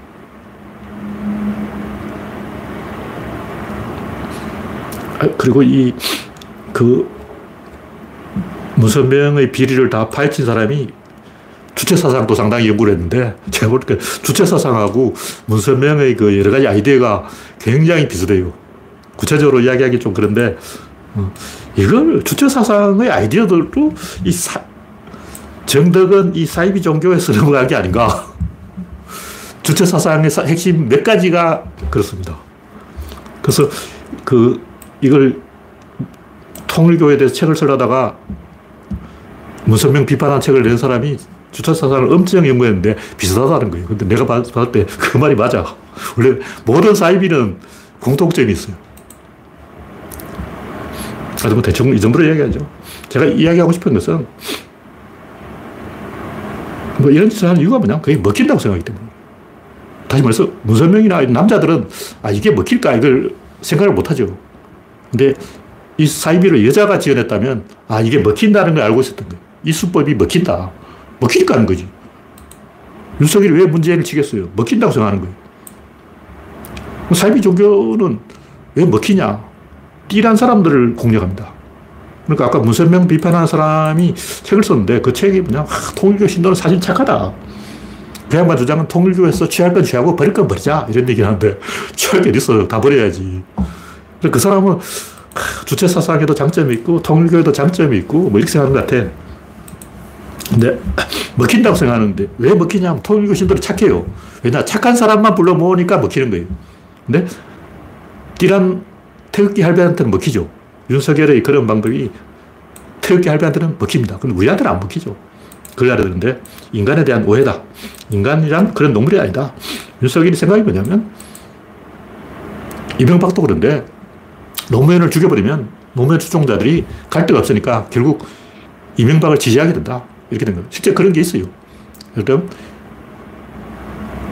아, 그리고 이 그 문선명의 비리를 다 파헤친 사람이 주체사상도 상당히 연구를 했는데, 제가 볼 때 주체사상하고 문선명의 그 여러 가지 아이디어가 굉장히 비슷해요. 구체적으로 이야기하기 좀 그런데, 어, 이걸 주체사상의 아이디어들도 이 사, 정덕은 이 사이비 종교에서 넘어간 게 아닌가. 주체사상의 핵심 몇 가지가 그렇습니다. 그래서 그, 이걸 통일교에 대해서 책을 쓰려다가 문선명 비판한 책을 낸 사람이 주차사상을 엄청 연구했는데 비슷하다는 거예요. 근데 내가 봤을 때 그 말이 맞아. 원래 모든 사이비는 공통점이 있어요. 아주 뭐 대충 이 정도로 이야기하죠. 제가 이야기하고 싶은 것은 뭐 이런 짓을 하는 이유가 뭐냐? 그게 먹힌다고 생각하기 때문에. 다시 말해서 문선명이나 남자들은 아, 이게 먹힐까? 이걸 생각을 못 하죠. 근데 이 사이비를 여자가 지어냈다면 아, 이게 먹힌다는 걸 알고 있었던 거예요. 이 수법이 먹힌다. 먹히니까 하는 거지. 윤석열이 왜 문재인을 치겠어요? 먹힌다고 생각하는 거예요. 사이비 종교는 왜 먹히냐? 띠란 사람들을 공략합니다. 그러니까 아까 문선명 비판하는 사람이 책을 썼는데 그 책이 뭐냐? 아, 통일교 신도는 사실 착하다. 그 양반 주장은 통일교에서 취할 건 취하고 버릴 건 버리자. 이런 얘기 하는데 취할 게 어딨어. 다 버려야지. 그 사람은 주체 사상에도 장점이 있고 통일교에도 장점이 있고 뭐 이렇게 생각하는 것 같아. 근데 먹힌다고 생각하는데 왜 먹히냐면 통일교 신도는 착해요. 왜냐 착한 사람만 불러 모으니까 먹히는 거예요. 근데 띠란 태극기 할배한테는 먹히죠. 윤석열의 그런 방법이 태극기 할배한테는 먹힙니다. 근데 우리한테는 안 먹히죠. 알아야 되는데 인간에 대한 오해다. 인간이란 그런 동물이 아니다. 윤석열이 생각이 뭐냐면 이명박도 그런데 노무현을 죽여버리면 노무현 추종자들이 갈 데가 없으니까 결국 이명박을 지지하게 된다. 이렇게 된 거예요. 실제 그런 게 있어요. 그럼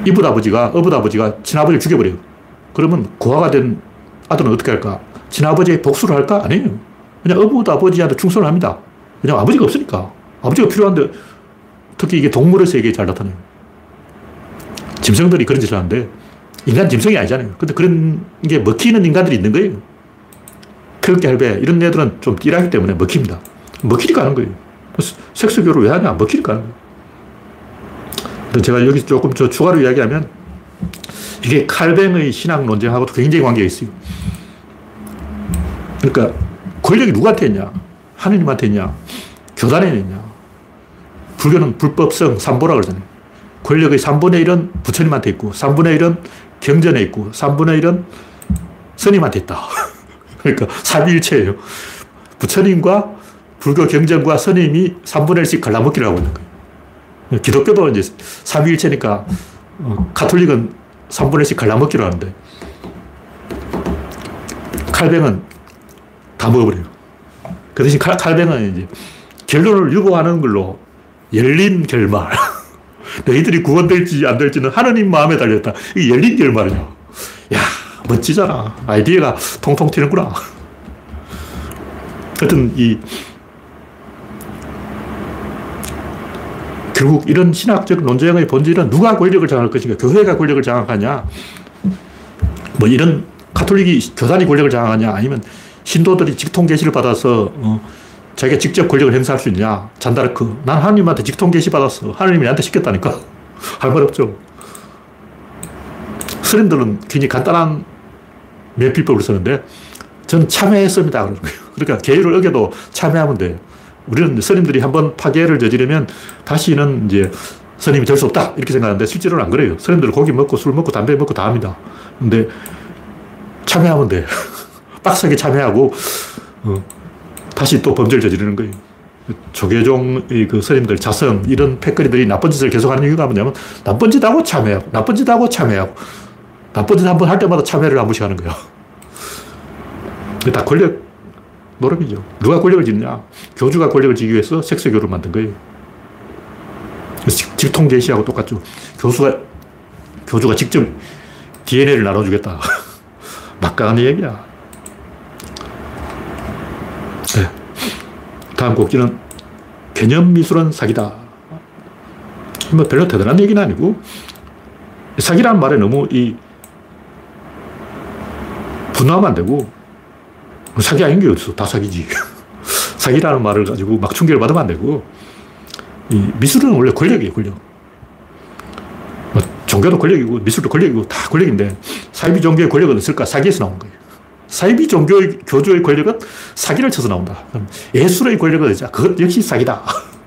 이붓 아버지가, 어붓 아버지가 친아버지를 죽여버려요. 그러면 고아가 된 아들은 어떻게 할까? 친아버지의 복수를 할까? 아니에요. 그냥 어붓 아버지한테 충성을 합니다. 왜냐면 아버지가 없으니까. 아버지가 필요한데 특히 이게 동물의 세계에 잘 나타나요. 짐승들이 그런 짓을 하는데 인간 짐승이 아니잖아요. 근데 그런 게 먹히는 인간들이 있는 거예요. 태극기 할배 이런 애들은 좀 띠라기 때문에 먹힙니다. 먹히니까 하는 거예요. 색소교를 왜 하냐? 먹히니까 하는 거예요. 제가 여기 조금 저 추가로 이야기하면 이게 칼뱅의 신앙 논쟁하고도 굉장히 관계가 있어요. 그러니까 권력이 누구한테 있냐? 하느님한테 있냐? 교단에 있냐? 불교는 불법성 3보라 그러잖아요. 권력의 3분의 1은 부처님한테 있고, 3분의 1은 경전에 있고, 3분의 1은 스님한테 있다. 그러니까 삼일체예요. 부처님과 불교 경전과 스님이 3분의 1씩 갈라먹기를 하고 있는 거예요. 기독교도 이제 삼위일체니까 어, 가톨릭은 3분의 1씩 갈라먹기를 하는데 칼뱅은 다 먹어버려요. 그 대신 칼, 칼뱅은 이제 결론을 유보하는 걸로 열린 결말. 너희들이 구원될지 안 될지는 하느님 마음에 달렸다. 이 열린 결말이야. 야, 멋지잖아. 아이디어가 통통 튀는구나. 하여튼 이 결국 이런 신학적 논쟁의 본질은 누가 권력을 장악할 것인가? 교회가 권력을 장악하냐? 뭐 이런 카톨릭이 교단이 권력을 장악하냐? 아니면 신도들이 직통 계시를 받아서 어, 자기가 직접 권력을 행사할 수 있냐? 잔다르크. 난 하나님한테 직통 계시 받았어. 하나님이 나한테 시켰다니까. 할 말 없죠. 스님들은 굉장히 간단한 면필법을 쓰는데 전 참회했습니다. 그러니까 계율을 어겨도 참여하면 돼. 우리는 스님들이 한번 파괴를 저지르면 다시는 이제 스님이 될 수 없다. 이렇게 생각하는데 실제로는 안 그래요. 스님들은 고기 먹고 술 먹고 담배 먹고 다 합니다. 근데 참여하면 돼. 빡세게 참여하고, 어, 다시 또 범죄를 저지르는 거예요. 조계종의 그 스님들, 자성, 이런 패거리들이 나쁜 짓을 계속하는 이유가 뭐냐면, 나쁜 짓 하고 참여하고, 나쁜 짓 하고 참여하고, 나쁜 짓 한 번 할 때마다 참여를 한 번씩 하는 거야. 다 권력 노름이죠. 누가 권력을 짓냐? 교주가 권력을 지기 위해서 색소교를 만든 거예요. 직통 제시하고 똑같죠. 교수가, 교주가 직접 DNA를 나눠주겠다. 막강한 얘기야. 네. 다음 곡지는 개념 미술은 사기다. 뭐 별로 대단한 얘기는 아니고 사기라는 말에 너무 이 분노하면 안 되고 사기 아닌 게 어딨어. 다 사기지. 사기라는 말을 가지고 막 충격을 받으면 안 되고 이 미술은 원래 권력이에요, 권력. 뭐 종교도 권력이고 미술도 권력이고 다 권력인데 사이비 종교의 권력은 있을까? 사기에서 나온 거예요. 사이비 종교의 교주의 권력은 사기를 쳐서 나온다. 예술의 권력은 이제 그것 역시 사기다.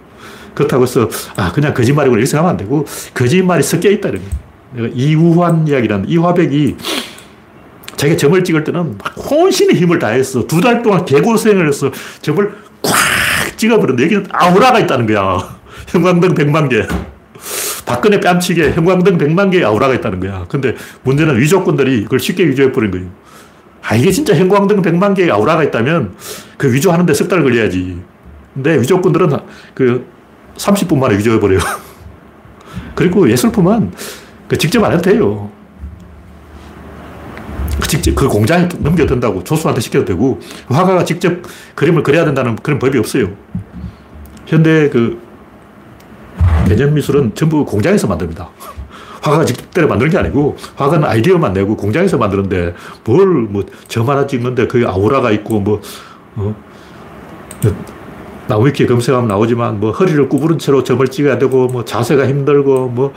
그렇다고 해서 아 그냥 거짓말이고 이렇게 생각하면 안 되고 거짓말이 섞여 있다 이런 내가 이우환 이야기라는 이화백이 자기가 점을 찍을 때는 혼신의 힘을 다해서 두 달 동안 개고생을 해서 점을 꽉 찍어버렸는데 여기는 아우라가 있다는 거야. 형광등 100만 개. 박근혜 뺨치게 형광등 100만 개의 아우라가 있다는 거야. 근데 문제는 위조꾼들이 그걸 쉽게 위조해버린 거예요. 아, 이게 진짜 형광등 100만 개의 아우라가 있다면 그 위조하는데 석 달 걸려야지. 근데 위조꾼들은 그 30분 만에 위조해버려요. 그리고 예술품은 그 직접 안 해도 돼요. 그 직접 그 공장에 넘겨도 된다고 조수한테 시켜도 되고 화가가 직접 그림을 그려야 된다는 그런 법이 없어요. 현대 그 개념 미술은 전부 공장에서 만듭니다. 화가가 직접 때려 만드는 게 아니고 화가는 아이디어만 내고 공장에서 만드는데 뭘 뭐 점 하나 찍는데 그 아우라가 있고 뭐 어? 나무위키 검색하면 나오지만 뭐 허리를 구부른 채로 점을 찍어야 되고 뭐 자세가 힘들고 뭐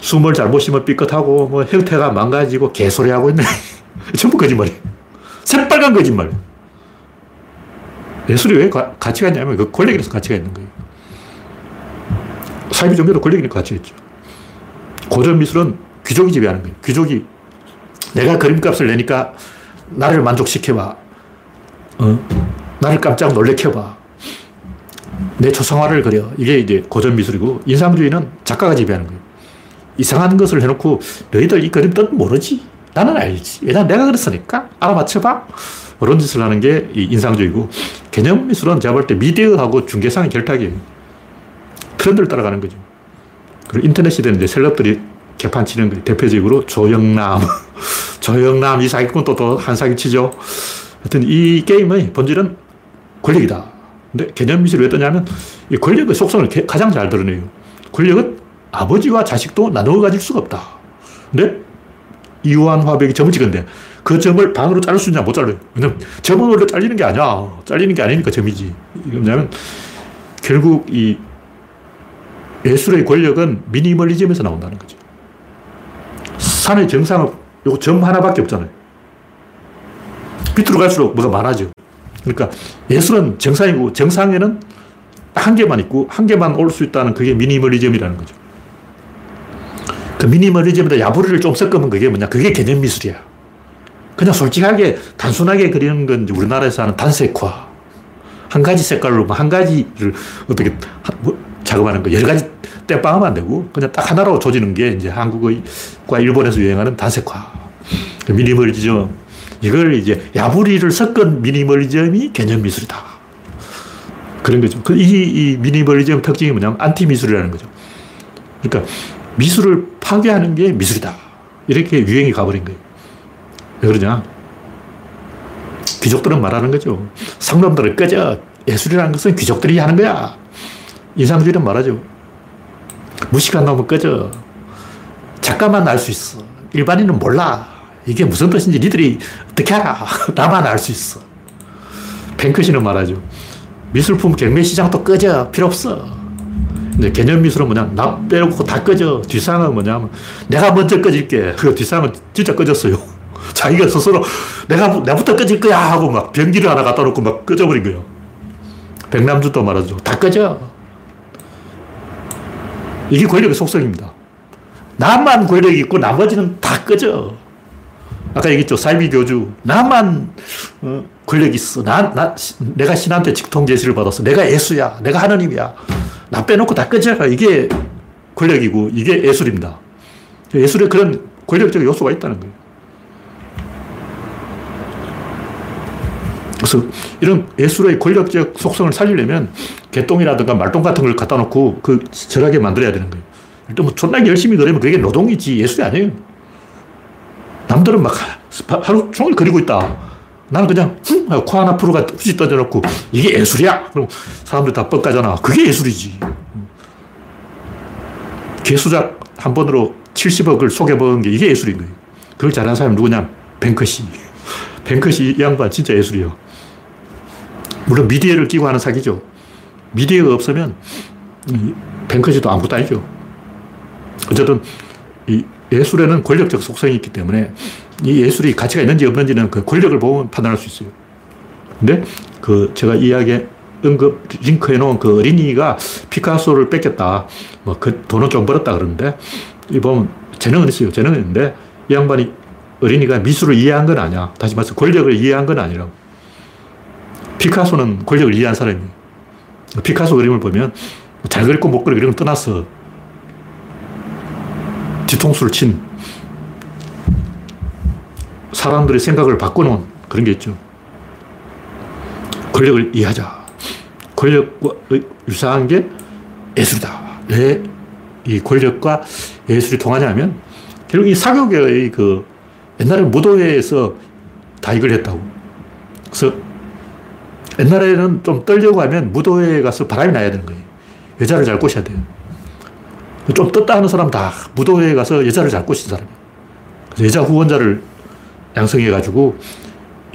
숨을 잘못 쉬면 삐끗하고 뭐 형태가 망가지고 개소리하고 있네. 전부 거짓말이 새빨간 거짓말. 예술이 왜 가, 가치가 있냐면 그 권력이라서 가치가 있는 거예요. 사이비 종교도 권력이니까 가치가 있죠. 고전 미술은 귀족이 지배하는 거예요. 귀족이 내가 그림값을 내니까 나를 만족시켜봐. 어? 나를 깜짝 놀래켜봐. 내 초상화를 그려. 이게 이제 고전 미술이고 인상주의는 작가가 지배하는 거예요. 이상한 것을 해놓고 너희들 이 그림 뜻 모르지? 나는 알지. 왜냐 내가 그랬으니까 알아맞혀봐. 그런 짓을 하는 게 인상주의고 개념 미술은 제가 볼 때 미디어하고 중개상의 결탁이에요. 트렌드를 따라가는 거죠. 그리고 인터넷 시대는 이제 셀럽들이 개판 치는 거예요. 대표적으로 조영남. 조영남 이 사기꾼 또한 사기 치죠. 하여튼 이 게임의 본질은 권력이다. 근데 개념 미술이 왜 뜨냐면 이 권력의 속성을 가장 잘 드러내요. 권력은 아버지와 자식도 나누어 가질 수가 없다. 근데 이완 화백이 점을 찍었는데 그 점을 반으로 자를 수 있냐 못 잘라요. 왜냐면 점은 원래 잘리는 게 아니야. 잘리는 게 아니니까 점이지. 왜냐면 결국 이 예술의 권력은 미니멀리즘에서 나온다는 거죠. 산의 정상은 요점 하나밖에 없잖아요. 밑으로 갈수록 뭐가 많아져. 그러니까 예술은 정상이고 정상에는 한 개만 있고 한 개만 올 수 있다는 그게 미니멀리즘이라는 거죠. 그 미니멀리즘에다 야부리를 좀 섞으면 그게 뭐냐. 그게 개념 미술이야. 그냥 솔직하게 단순하게 그리는 건 우리나라에서 하는 단색화. 한 가지 색깔로 뭐한 가지를 어떻게 뭐 작업하는 거 여러 가지 떼빵하면 안 되고 그냥 딱 하나로 조지는 게 이제 한국과 일본에서 유행하는 단색화. 그 미니멀리즘. 이걸 이제 야부리를 섞은 미니멀리즘이 개념 미술이다. 그런 거죠. 그 이, 이 미니멀리즘 특징이 뭐냐면 안티 미술이라는 거죠. 그러니까 미술을 파괴하는 게 미술이다. 이렇게 유행이 가버린 거예요. 왜 그러냐? 귀족들은 말하는 거죠. 상놈들은 꺼져. 예술이라는 것은 귀족들이 하는 거야. 인상주의는 말하죠. 무식한 놈은 꺼져. 작가만 알 수 있어. 일반인은 몰라. 이게 무슨 뜻인지 니들이 어떻게 알아? 나만 알 수 있어. 뱅크시는 말하죠. 미술품 경매 시장도 꺼져. 필요 없어. 근데 개념 미술은 뭐냐? 나 빼고 다 꺼져. 뒷상은 뭐냐면 내가 먼저 꺼질게. 그 뒷상은 진짜 꺼졌어요. 자기가 스스로 내가, 나부터 꺼질 거야 하고 막 변기를 하나 갖다 놓고 막 꺼져버린 거예요. 백남주도 말하죠. 다 꺼져. 이게 권력의 속성입니다. 나만 권력이 있고 나머지는 다 꺼져. 아까 얘기했죠. 사이비 교주. 나만 어, 권력 있어. 나, 나, 내가 신한테 직통 제시를 받았어. 내가 예수야. 내가 하나님이야. 나 빼놓고 다 꺼져. 이게 권력이고 이게 예술입니다. 예술에 그런 권력적 요소가 있다는 거예요. 그래서 이런 예술의 권력적 속성을 살리려면 개똥이라든가 말똥 같은 걸 갖다 놓고 그 절하게 만들어야 되는 거예요. 일단 뭐 존나게 열심히 그리면 그게 노동이지 예술이 아니에요. 남들은 막 하루 종일 그리고 있다. 나는 그냥 흠! 코 하나 풀어가 후지 던져놓고 이게 예술이야. 그럼 사람들 다 뻑가잖아. 그게 예술이지. 개수작 한 번으로 70억을 속여먹은 게 이게 예술인 거예요. 그걸 잘하는 사람이 누구냐? 뱅크시. 뱅크시 이 양반 진짜 예술이요. 물론 미디어를 끼고 하는 사기죠. 미디어가 없으면 뱅크시도 아무것도 아니죠. 어쨌든 이 예술에는 권력적 속성이 있기 때문에 이 예술이 가치가 있는지 없는지는 그 권력을 보면 판단할 수 있어요. 근데 그 제가 이야기에 응급 링크해 놓은 그 어린이가 피카소를 뺏겼다. 뭐 그 돈은 좀 벌었다 그러는데 이 보면 재능은 있어요. 재능은 있는데 이 양반이 어린이가 미술을 이해한 건 아니야. 다시 말해서 권력을 이해한 건 아니라고. 피카소는 권력을 이해한 사람이에요. 피카소 그림을 보면 잘 그렸고 못 그리고 이런 걸 떠나서 뒤통수를 친 사람들의 생각을 바꿔놓은 그런 게 있죠. 권력을 이해하자. 권력과 유사한 게 예술이다. 왜 이 권력과 예술이 통하냐면 결국 이 사교계의 그 옛날에 무도회에서 다 이걸 했다고. 그래서 옛날에는 좀 떨려고 하면 무도회에 가서 바람이 나야 되는 거예요. 여자를 잘 꼬셔야 돼요. 좀 떴다 하는 사람 다 무도회에 가서 여자를 잘 꼬신 사람이에요. 여자 후원자를 양성해가지고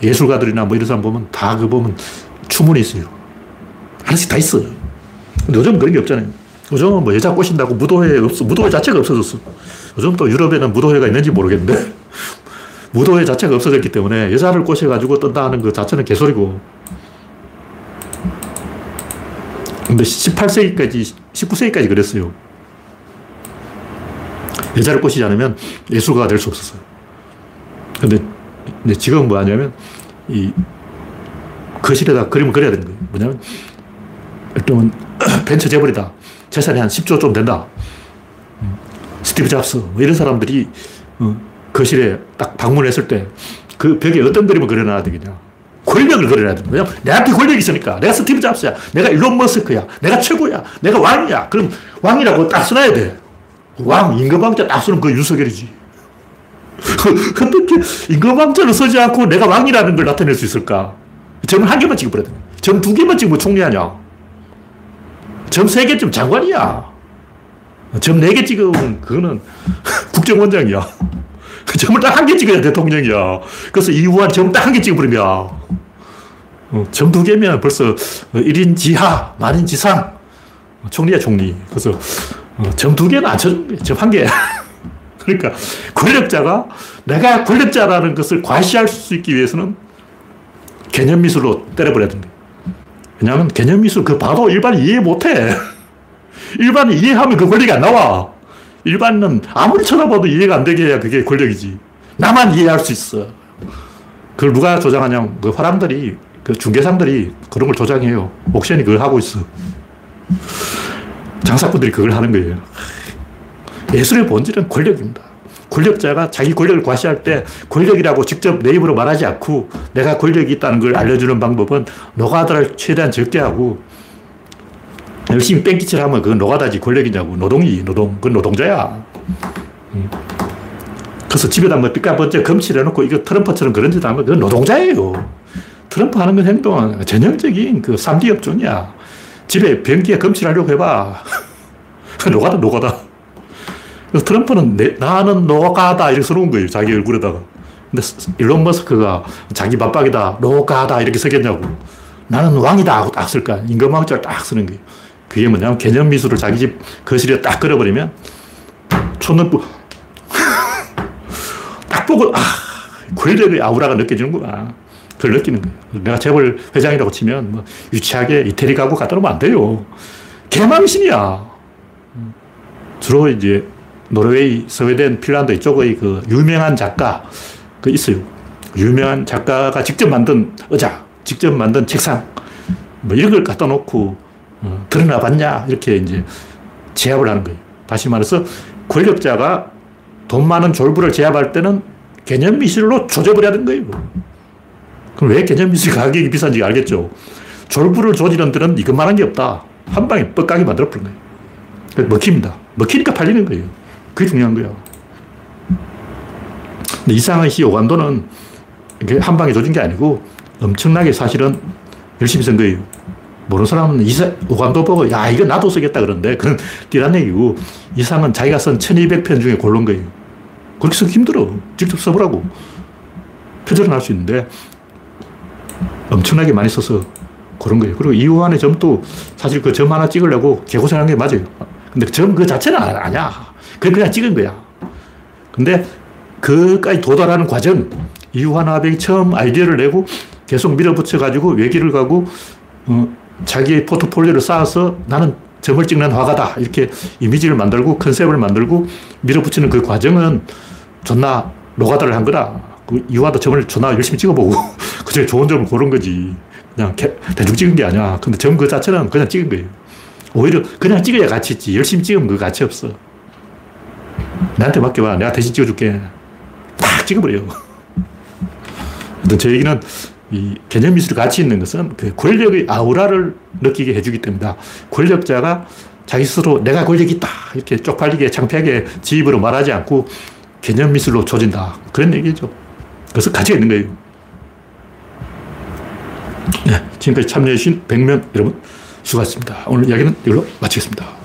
예술가들이나 뭐 이런 사람 보면 다 그 보면 추문이 있어요. 하나씩 다 있어요. 근데 요즘은 그런 게 없잖아요. 요즘은 뭐 여자 꼬신다고 무도회 없어. 무도회 자체가 없어졌어. 요즘 또 유럽에는 무도회가 있는지 모르겠는데 무도회 자체가 없어졌기 때문에 여자를 꼬셔가지고 뜬다 하는 그 자체는 개소리고 근데 18세기까지, 19세기까지 그랬어요. 여자를 꼬시지 않으면 예술가가 될 수 없었어요. 근데, 근데 지금은 뭐 하냐면, 이 거실에다 그림을 그려야 되는 거예요. 뭐냐면, 일단은 벤처 재벌이다. 재산이 한 10조 좀 된다. 스티브 잡스, 뭐 이런 사람들이 어, 거실에 딱 방문했을 때 그 벽에 어떤 그림을 그려놔야 되겠냐. 권력을 그려야 되는 거야. 내한테 권력이 있으니까. 내가 스티브 잡스야. 내가 일론 머스크야. 내가 최고야. 내가 왕이야. 그럼 왕이라고 딱 써놔야 돼. 왕, 임금왕자 딱 쓰는 그 윤석열이지. 어떻게 임금왕자를 쓰지 않고 내가 왕이라는 걸 나타낼 수 있을까? 점을 한 개만 찍어버려야 돼. 점두 개만 찍으면 총리하냐? 점 세 개쯤 장관이야. 점 네 개 찍으면 그거는 국정원장이야. 점을 딱 한 개 찍어야 대통령이야. 그래서 이후한 점 딱 한 개 찍어버리면 어, 점두 개면 벌써 1인 지하, 만인 지상 총리야 총리. 그래서 어, 점두 개는 안 쳐준 점한 개. 그러니까 권력자가 내가 권력자라는 것을 과시할 수 있기 위해서는 개념 미술로 때려버려야 된다. 왜냐하면 개념 미술 그 봐도 일반이 이해 못해. 일반이 이해하면 그 권력이 안 나와. 일반은 아무리 쳐다봐도 이해가 안 되게 해야 그게 권력이지. 나만 이해할 수 있어. 그걸 누가 조장하냐? 그 화랑들이, 그 중개상들이 그런 걸 조장해요. 옥션이 그걸 하고 있어. 장사꾼들이 그걸 하는 거예요. 예술의 본질은 권력입니다. 권력자가 자기 권력을 과시할 때 권력이라고 직접 내 입으로 말하지 않고 내가 권력이 있다는 걸 알려주는 방법은 노가다를 최대한 적게 하고 열심히 뺑기질 하면 그건 노가다지 권력이냐고. 노동이, 노동. 그건 노동자야. 음. 그래서 집에다 뭐 삐까번쩍 검칠해놓고 이거 트럼프처럼 그런 짓 하면 그건 노동자예요. 트럼프 하는 건 행동은 전형적인 그 3D 업종이야. 집에 변기에 검칠하려고 해봐. 노가다, 노가다. 트럼프는 내, 나는 노가다 이렇게 써놓은 거예요. 자기 얼굴에다가. 근데 일론 머스크가 자기 맞박이다, 노가다 이렇게 쓰겠냐고. 나는 왕이다 하고 딱쓸 거야. 임금왕자를 딱 쓰는 거예요. 그게 뭐냐면 개념 미술을 자기 집 거실에 딱 걸어버리면 촌놈부 딱 보고 아 권력의 아우라가 느껴지는구나. 그걸 느끼는 거예요. 내가 재벌 회장이라고 치면 뭐 유치하게 이태리 가구 갖다 놓으면 안 돼요. 개망신이야. 주로 이제 노르웨이, 스웨덴, 핀란드 이쪽의 그 유명한 작가 그 있어요. 유명한 작가가 직접 만든 의자, 직접 만든 책상, 뭐 이런 걸 갖다 놓고 어, 드러나 봤냐 이렇게 이제 제압을 하는 거예요. 다시 말해서 권력자가 돈 많은 졸부를 제압할 때는 개념 미술로 조져버려야 되는 거예요. 그럼 왜 개념 미술 가격이 비싼지 알겠죠? 졸부를 조지는 데는 이것만 한 게 없다. 한 방에 뻑가게 만들어 버린 거예요. 먹힙니다. 먹히니까 팔리는 거예요. 그게 중요한 거야. 이상한 시 오간도는 한 방에 조진 게 아니고 엄청나게 사실은 열심히 쓴 거예요. 모르는 사람은 이사, 오감도 보고, 야, 이거 나도 쓰겠다 그러는데, 그건 띠란 얘기고, 이상은 자기가 쓴 1200편 중에 고른 거예요. 그렇게 쓰기 힘들어. 직접 써보라고. 표절은 할 수 있는데, 엄청나게 많이 써서 그런 거예요. 그리고 이후환의 점도 사실 그 점 하나 찍으려고 개고생한 게 맞아요. 근데 점 그 자체는 아, 아니야. 그냥 찍은 거야. 근데 그까지 도달하는 과정, 이후환 화백이 처음 아이디어를 내고 계속 밀어붙여가지고 외길을 가고, 어, 자기의 포트폴리오를 쌓아서 나는 점을 찍는 화가다. 이렇게 이미지를 만들고 컨셉을 만들고 밀어붙이는 그 과정은 존나 노가다를 한 거다. 그 이화도 점을 존나 열심히 찍어보고 그 중에 좋은 점을 고른 거지. 그냥 대충 찍은 게 아니야. 근데 점 그 자체는 그냥 찍은 거예요. 오히려 그냥 찍어야 가치 있지. 열심히 찍으면 그 가치 없어. 나한테 맡겨봐. 내가 대신 찍어줄게. 딱 찍어버려. 제 얘기는 이 개념 미술이 가치 있는 것은 그 권력의 아우라를 느끼게 해주기 때문이다. 권력자가 자기 스스로 내가 권력 있다. 이렇게 쪽팔리게 창피하게 지입으로 말하지 않고 개념 미술로 조진다. 그런 얘기죠. 그래서 가치가 있는 거예요. 네, 지금까지 참여해주신 100명 여러분 수고하셨습니다. 오늘 이야기는 이걸로 마치겠습니다.